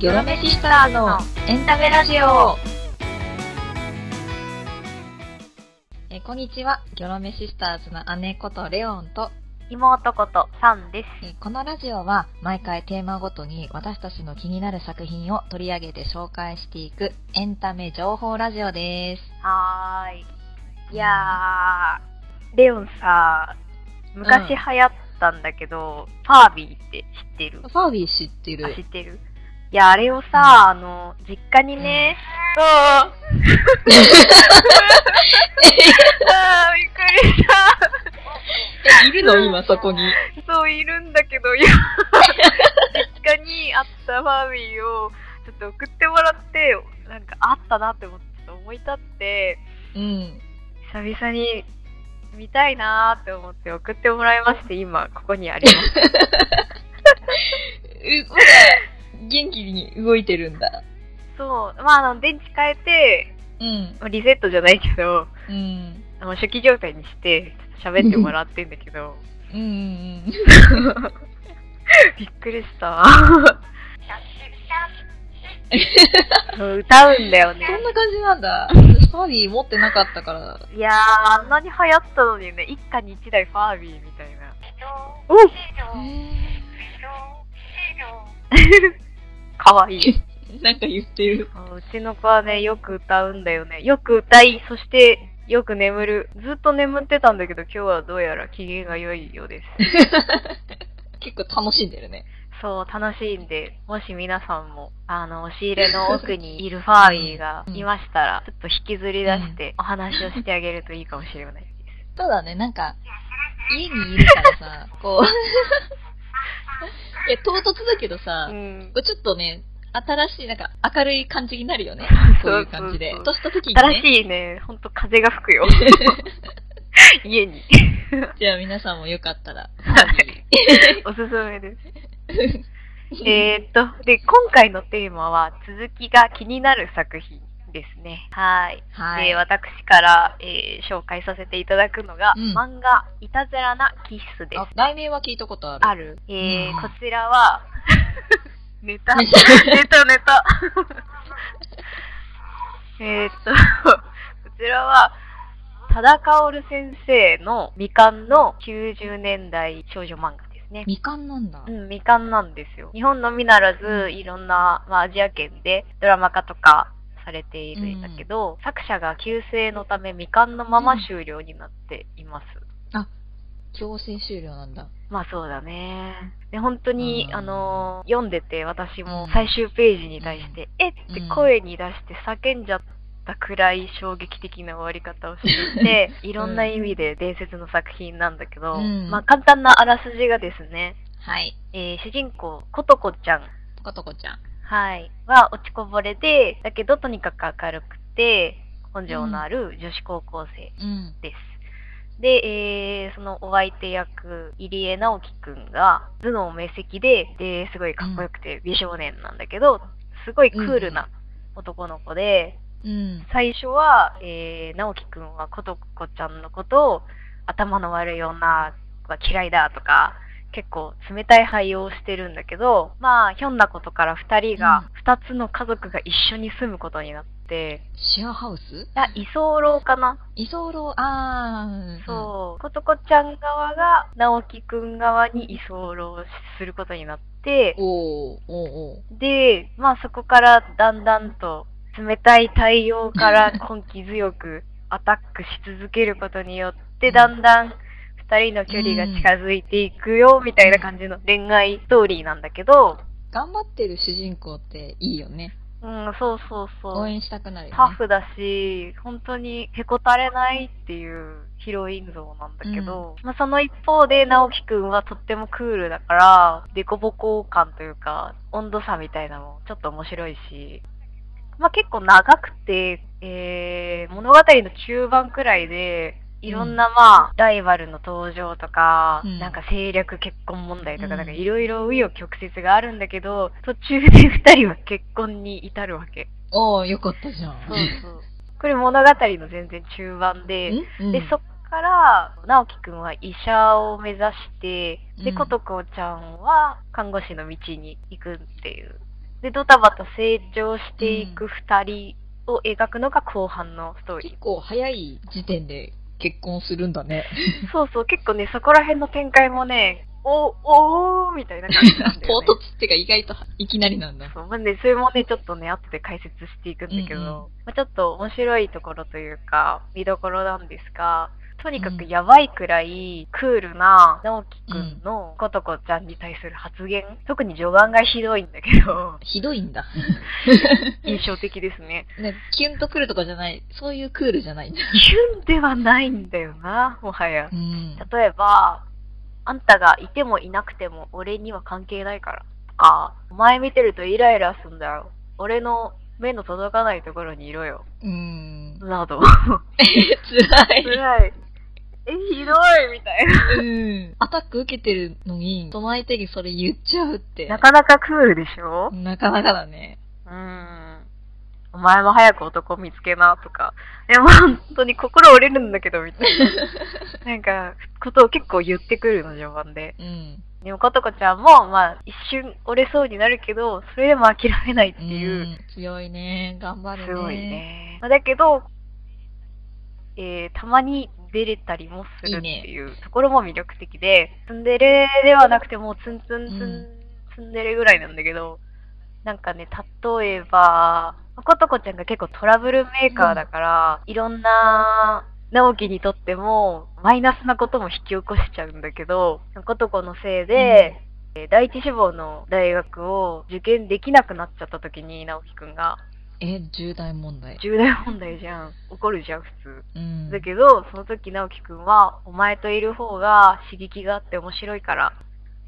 ギョロメシスターズのエンタメラジオえーこんにちは。ギョロメシスターズの姉ことレオンと、妹ことサンです。えーこのラジオは毎回テーマごとに私たちの気になる作品を取り上げて紹介していくエンタメ情報ラジオです。はーい。いやー、レオンさ、昔流行ったんだけど、ファービーって知ってる？ファービー知ってるあ知ってる？いや、あれをさ、あの、実家にね、そう。あー、びっくりした。えいるの？今そこに。そう、いるんだけど、いや、実家にあったファービーを、ちょっと送ってもらって、なんかあったなって思って、思い立って、うん。久々に見たいなーって思って送ってもらいまして、今、ここにあります。うまだ元気に動いてるんだ。そう、まあ、あの、電池変えて、うん。まあリセットじゃないけど、うん。あの初期状態にして、喋ってもらってんだけど、うんうん。びっくりした。歌うんだよねそ。んな感じなんだ。私ファービー持ってなかったから。いやー、あんなに流行ったのにね、一家に一台ファービーみたいな。お かわいい。なんか言ってる。あうちの子はね、よく歌うんだよね。よく歌い、そして、よく眠る。ずっと眠ってたんだけど、今日はどうやら機嫌が良いようです。結構楽しんでるね。そう、楽しいんで、もし皆さんも、あの、押し入れの奥にいるファービーがいましたら、ちょっと引きずり出して、お話をしてあげるといいかもしれないです。そうだね、なんか、家にいるからさ、こう。いや、唐突だけどさ、うんちょっとね、新しい、なんか明るい感じになるよね。こういう感じで。そうふとした時にね。新しいね、ほんと風が吹くよ。家に。じゃあ皆さんもよかったら、はいおすすめです。えーっと、で、今回のテーマは、続きが気になる作品ですね。はい。はい。で、私から、えー紹介させていただくのが、うん漫画、いたずらなキッスですあ。題名は聞いたことある。ある。えーうんこちらは、ネタ、ネネタタ、ネタ。えーっと、こちらは、多田薫先生の未完の90年代少女漫画ですね。みかんなんだ。うん、未完なんですよ。日本のみならず、いろんな、まあ、アジア圏でドラマ化とかされているんだけど、作者が旧姓のため未完のまま終了になっています。強制終了なんだ。まあそうだね。で、本当に、うんあのー読んでて私もうん最終ページに対して、えってうん声に出して叫んじゃったくらい衝撃的な終わり方をしていて、いろんな意味で伝説の作品なんだけど、うんまあ簡単なあらすじがですね、はい。えー主人公、ことこちゃんことこちゃん。はい。は落ちこぼれで、だけどとにかく明るくて、根性のある女子高校生うん。です。で、えー、そのお相手役、入江直樹くんが、頭脳明晰で、で、すごいかっこよくて美少年なんだけど、すごいクールな男の子で、うん。最初は、えー、直樹くんはことこちゃんのことを、頭の悪い女は嫌いだとか、結構冷たい対応をしてるんだけど、まあ、ひょんなことから二人が、二つの家族が一緒に住むことになって、シェアハウス？あ、居候かな？居候、あー。そう、ことこちゃん側が直樹くん側に居候することになって、おー、お。で、まあそこからだんだんと冷たい対応から根気強くアタックし続けることによって、うん。だんだん二人の距離が近づいていくよ、みたいな感じの恋愛ストーリーなんだけど、頑張ってる主人公っていいよね。うん、そうそうそう。応援したくなるよね。タフだし、本当にへこたれないっていうヒロイン像なんだけど、まあその一方で直樹くんはとってもクールだから、デコボコ感というか、温度差みたいなのもちょっと面白いし、まあ結構長くて、えー、物語の中盤くらいで、いろんなまあ、ライバルの登場とか、うんなんか政略結婚問題とか、うんなんかいろいろ紆余曲折があるんだけど、途中で二人は結婚に至るわけ。おー、よかったじゃん。そうそう。これ物語の全然中盤で、うん？で、そっから、直樹くんは医者を目指して、で、うんことこちゃんは看護師の道に行くっていうで、ドタバタ成長していく二人を描くのが後半のストーリー。結構早い時点で結婚するんだね。そうそう、結構ね、そこら辺の展開もね、お、おーみたいな感じなんだよ、ね。唐突っていうか意外といきなりなんだ。そう、まあね、それもね、ちょっとね、後で解説していくんだけど、うんうんまあ、ちょっと面白いところというか、見どころなんですが、とにかくやばいくらいクールな直樹くんのことこちゃんに対する発言、特に序盤がひどいんだけど、ひどいんだ。印象的ですね。ね、キュンとくるとかじゃない、そういうクールじゃないんだ。キュンではないんだよな、もはやう。ん。例えば、あんたがいてもいなくても俺には関係ないから。とか、お前見てるとイライラすんだよ。俺の目の届かないところにいろよ。うん。など。辛い。辛い。え、ひどいみたいな。うん。アタック受けてるのに、その相手にそれ言っちゃうって。なかなかクールでしょ？なかなかだね。うーん。お前も早く男見つけなとか。でも本当に心折れるんだけど、みたいな。なんか、ことを結構言ってくるの、序盤で。うん。でも、ことこちゃんも、まあ、一瞬折れそうになるけど、それでも諦めないってういう、ん強いね。頑張るね。すごい。ね。まあだけど、えー、たまに出れたりもするっていうところも魅力的で、ツンデレではなくてもうツンツンツン、うん。ツンデレぐらいなんだけど、なんかね、例えば、ことこちゃんが結構トラブルメーカーだから、いろんな、直樹にとっても、マイナスなことも引き起こしちゃうんだけど、ことこのせいで、えー第一志望の大学を受験できなくなっちゃった時に、直樹くんが、え、重大問題。重大問題じゃん。怒るじゃん、普通。うん。だけど、その時直樹くんは、お前といる方が刺激があって面白いから、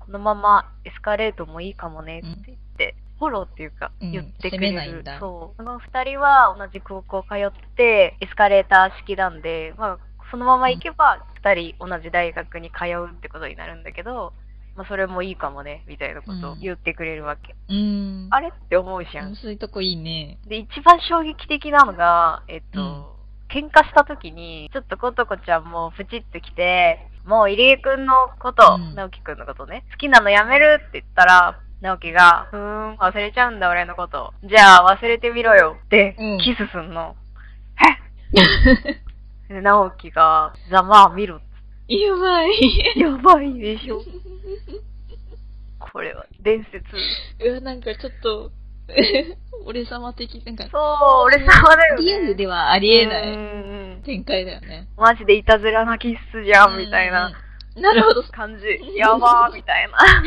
このままエスカレートもいいかもねって言って、フォローっていうか、うん言ってくれる。んだそう。その二人は同じ高校通って、エスカレーター式なんで、まあ、そのまま行けば、二人同じ大学に通うってことになるんだけど、まあ、それもいいかもね、みたいなことを言ってくれるわけ。うん。あれって思うじゃん。そういうとこいいね。で、一番衝撃的なのが、えっと、喧嘩した時に、ちょっとことこちゃんもプチッと来て、もう入江くんのこと、うん直樹くんのことね、好きなのやめるって言ったら、直樹が、ふーん、忘れちゃうんだ俺のこと。じゃあ忘れてみろよってうん、キスすんの。え で直樹が、ざまあ見ろ。やばい。やばいでしょ。これは伝説。うわ、なんかちょっと、俺様的、なんか、そう、俺様だよね。リアルではありえない展開だよね。マジでいたずらなキスじゃん、みたいなうん。なるほど。感じ。やばー、みたいな。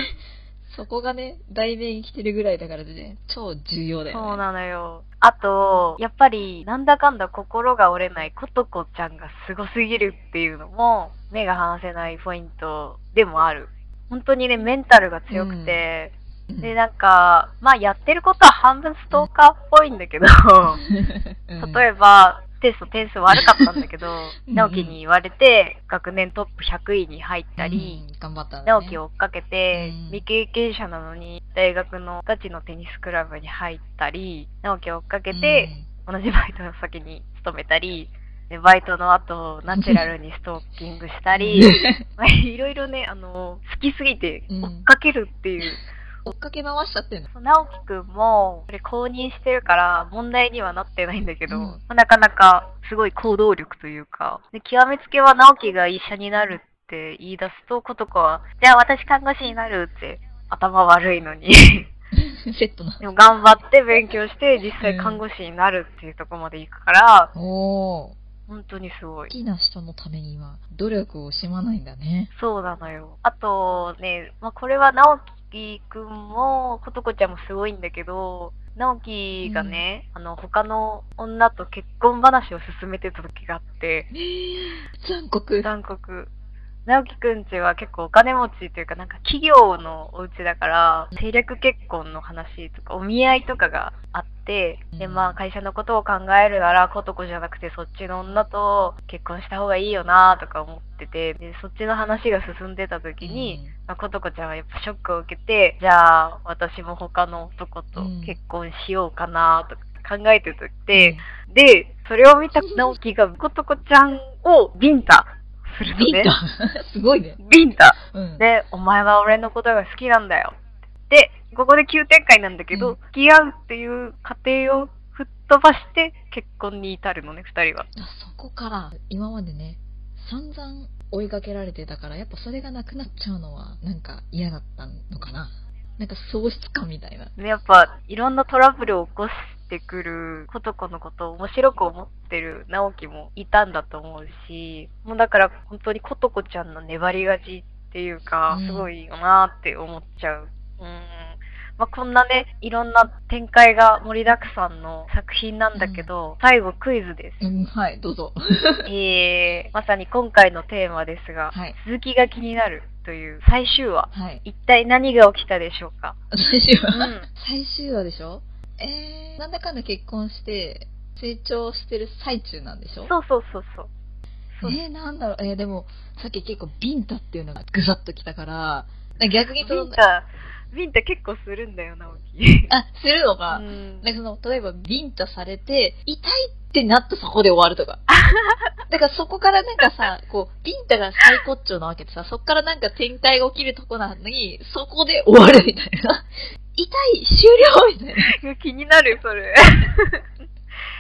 そこがね、題名に来てるぐらいだからね、超重要だよね。そうなのよ。あと、やっぱり、なんだかんだ心が折れないことこちゃんがすごすぎるっていうのも、目が離せないポイントでもある。本当にね、メンタルが強くて、うん。で、なんか、まあ、やってることは半分ストーカーっぽいんだけど、うん。例えば、テスト点数悪かったんだけど、うん。直樹に言われて、学年トップ100位に入ったり、うん。頑張ったね。直樹を追っかけて、うん。未経験者なのに大学のガチのテニスクラブに入ったり、直樹を追っかけて、同じバイトの先に勤めたり、でバイトの後、ナチュラルにストーキングしたり、まあいろいろね、あの、好きすぎてうん追っかけるっていう。追っかけ回しちゃってんの？直樹くんも、これ公認してるから問題にはなってないんだけど、うんまあなかなかすごい行動力というか、で極めつけは直樹が医者になるって言い出すと、ことかは、じゃあ私看護師になるって頭悪いのに。セットな。でも頑張って勉強して実際看護師になるっていうところまで行くから、おー。本当にすごい好。きな人のためには努力を惜しまないんだね。そうなのよ。あとね、まあ、これは直樹くんも、ことこちゃんもすごいんだけど、直樹がね、あの、他の女と結婚話を進めてた時があって、残酷。残酷。直樹くんちは結構お金持ちというか、なんか企業のお家だから、政略結婚の話とか、お見合いとかがあって、で、うん。まあ会社のことを考えるなら、ことこじゃなくてそっちの女と結婚した方がいいよなとか思ってて、で、そっちの話が進んでた時に、まあ、ことこちゃんはやっぱショックを受けて、じゃあ私も他の男と結婚しようかなとか考えてて、で、それを見た直樹がことこちゃんをビンタするのね。ビンタ すごいね。ビンタ。うん。で、お前は俺のことが好きなんだよ。で、ここで急展開なんだけど、うん付き合うっていう過程を吹っ飛ばして結婚に至るのね、二人は。あそこから今までね散々追いかけられてたからやっぱそれがなくなっちゃうのはなんか嫌だったのかななんか喪失感みたいなね、やっぱ、いろんなトラブルを起こしてくることこのことを面白く思ってる直樹もいたんだと思うし、もうだから本当にことこちゃんの粘り勝ちっていうかう、んすごいよなって思っちゃう。うん。まあ、こんなね、いろんな展開が盛りだくさんの作品なんだけど、最後クイズです。うんはいどうぞ えー、まさに今回のテーマですが、はい続きが気になるという最終話。はい一体何が起きたでしょうか？最終話、うん最終話でしょ？えー、なんだかんだ結婚して成長してる最中なんでしょ？そうそうそうそう。そうえー、なんだろう、えー、でも、さっき結構ビンタっていうのがぐさっときたから、逆にそのビン、タ、ビンタ結構するんだよ、直樹。あ、するのうか、ん。なんかその、例えばビンタされて、痛いってなったそこで終わるとか。だからそこからなんかさ、こう、ビンタが最高潮なわけでさ、そこからなんか展開が起きるとこなのに、そこで終わるみたいな。痛い終了みたいな。気になる、それ。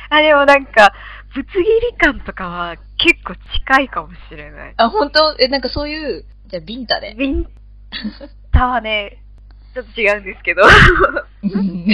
あ、でもなんか、ぶつ切り感とかは結構近いかもしれない。あ、本当？え、なんかそういう、じゃあビンタで。ビンタはね、ちょっと違うんですけど。うん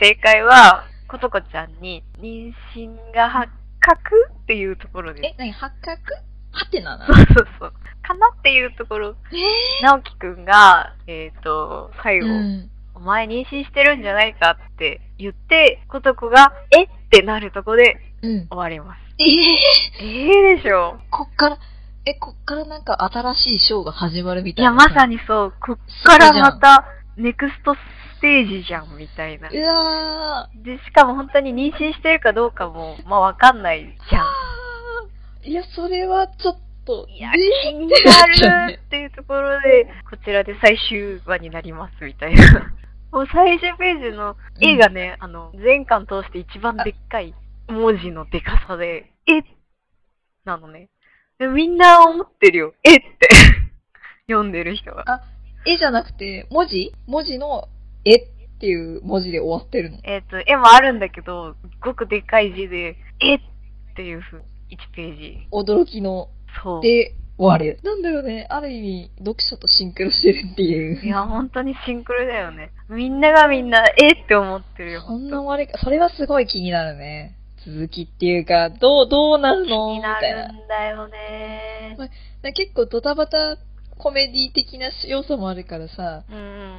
正解は、ことこちゃんに妊娠が発覚っていうところです。え、なに発覚？はてななそうそうそう。かなっていうところ、え直樹くんが、えっ、と、最後、うん。お前妊娠してるんじゃないかって言って、ことこが、えってなるとこでうん。終わります。えー、ええでしょこっから、え、こっからなんか新しいショーが始まるみいや、たいな。まさにそう、こっからまた、ネクストステージじゃん、みたいな。うわー。で、しかも本当に妊娠してるかどうかも、まあわかんないじゃん。いや、それはちょっと、いや、えー気になるっていうところで、こちらで最終話になりますみたいな。もう最終ページの絵がね、あの、全巻通して一番でっかい文字のでかさで、えなのね。でみんな思ってるよ。えっ？て。読んでる人が。あ絵じゃなくて、文字？文字の絵っ？ていう文字で終わってるの。えっ、と、絵もあるんだけど、すごくでかい字で、えっ？ていうふう、1ページ。驚きのそう。で終わる。なんだろうね、ある意味、読者とシンクロしてるっていう。いや、本当にシンクロだよね。みんながみんな、えって思ってるよ。そんな本終わりか、それはすごい気になるね。続きっていうか、どう、どうなる当の？み気になたいな。るんだよね。な結構ドタバタコメディ的な要素もあるからさ、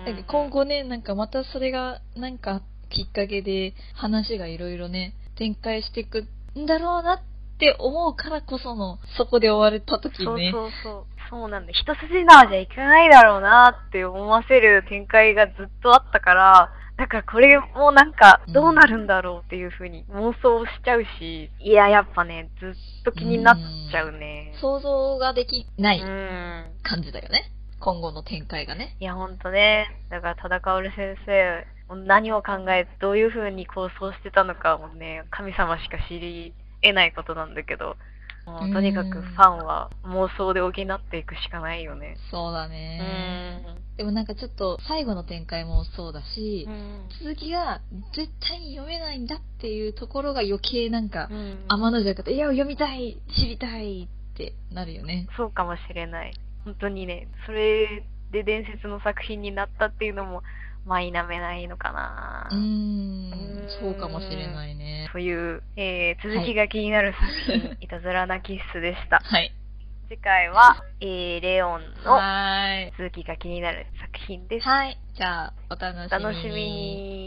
なんか今後ね、なんかまたそれが、なんかきっかけで話がいろいろね、展開していくんだろうなって思うからこその、そこで終われた時そうね。そうそう。そうなんだ。一筋縄じゃいかないだろうなって思わせる展開がずっとあったから、だからこれもなんかどうなるんだろうっていう風に妄想しちゃうし、いや、やっぱね、ずっと気になっちゃうね。想像ができないうん。感じだよね。今後の展開がね。いや、ほんとね。だから、多田薫先生、何を考え、どういう風に構想してたのかもね、神様しか知り得ないことなんだけど、もうとにかくファンは妄想で補っていくしかないよね。そうだうね。ん。でもなんかちょっと最後の展開もそうだし、うん続きが絶対に読めないんだっていうところが余計なんか、うん天の弱で、いや、読みたい、知りたいってなるよね。そうかもしれない。本当にね、それで伝説の作品になったっていうのも、まあ否めないのかなうーん、そうかもしれないね。という、えー続きが気になる作品、いたずらなキッスでした。はい。次回は、えー、レオンの。続きが気になる作品です。はい。じゃあ、お楽しみに。お楽しみに。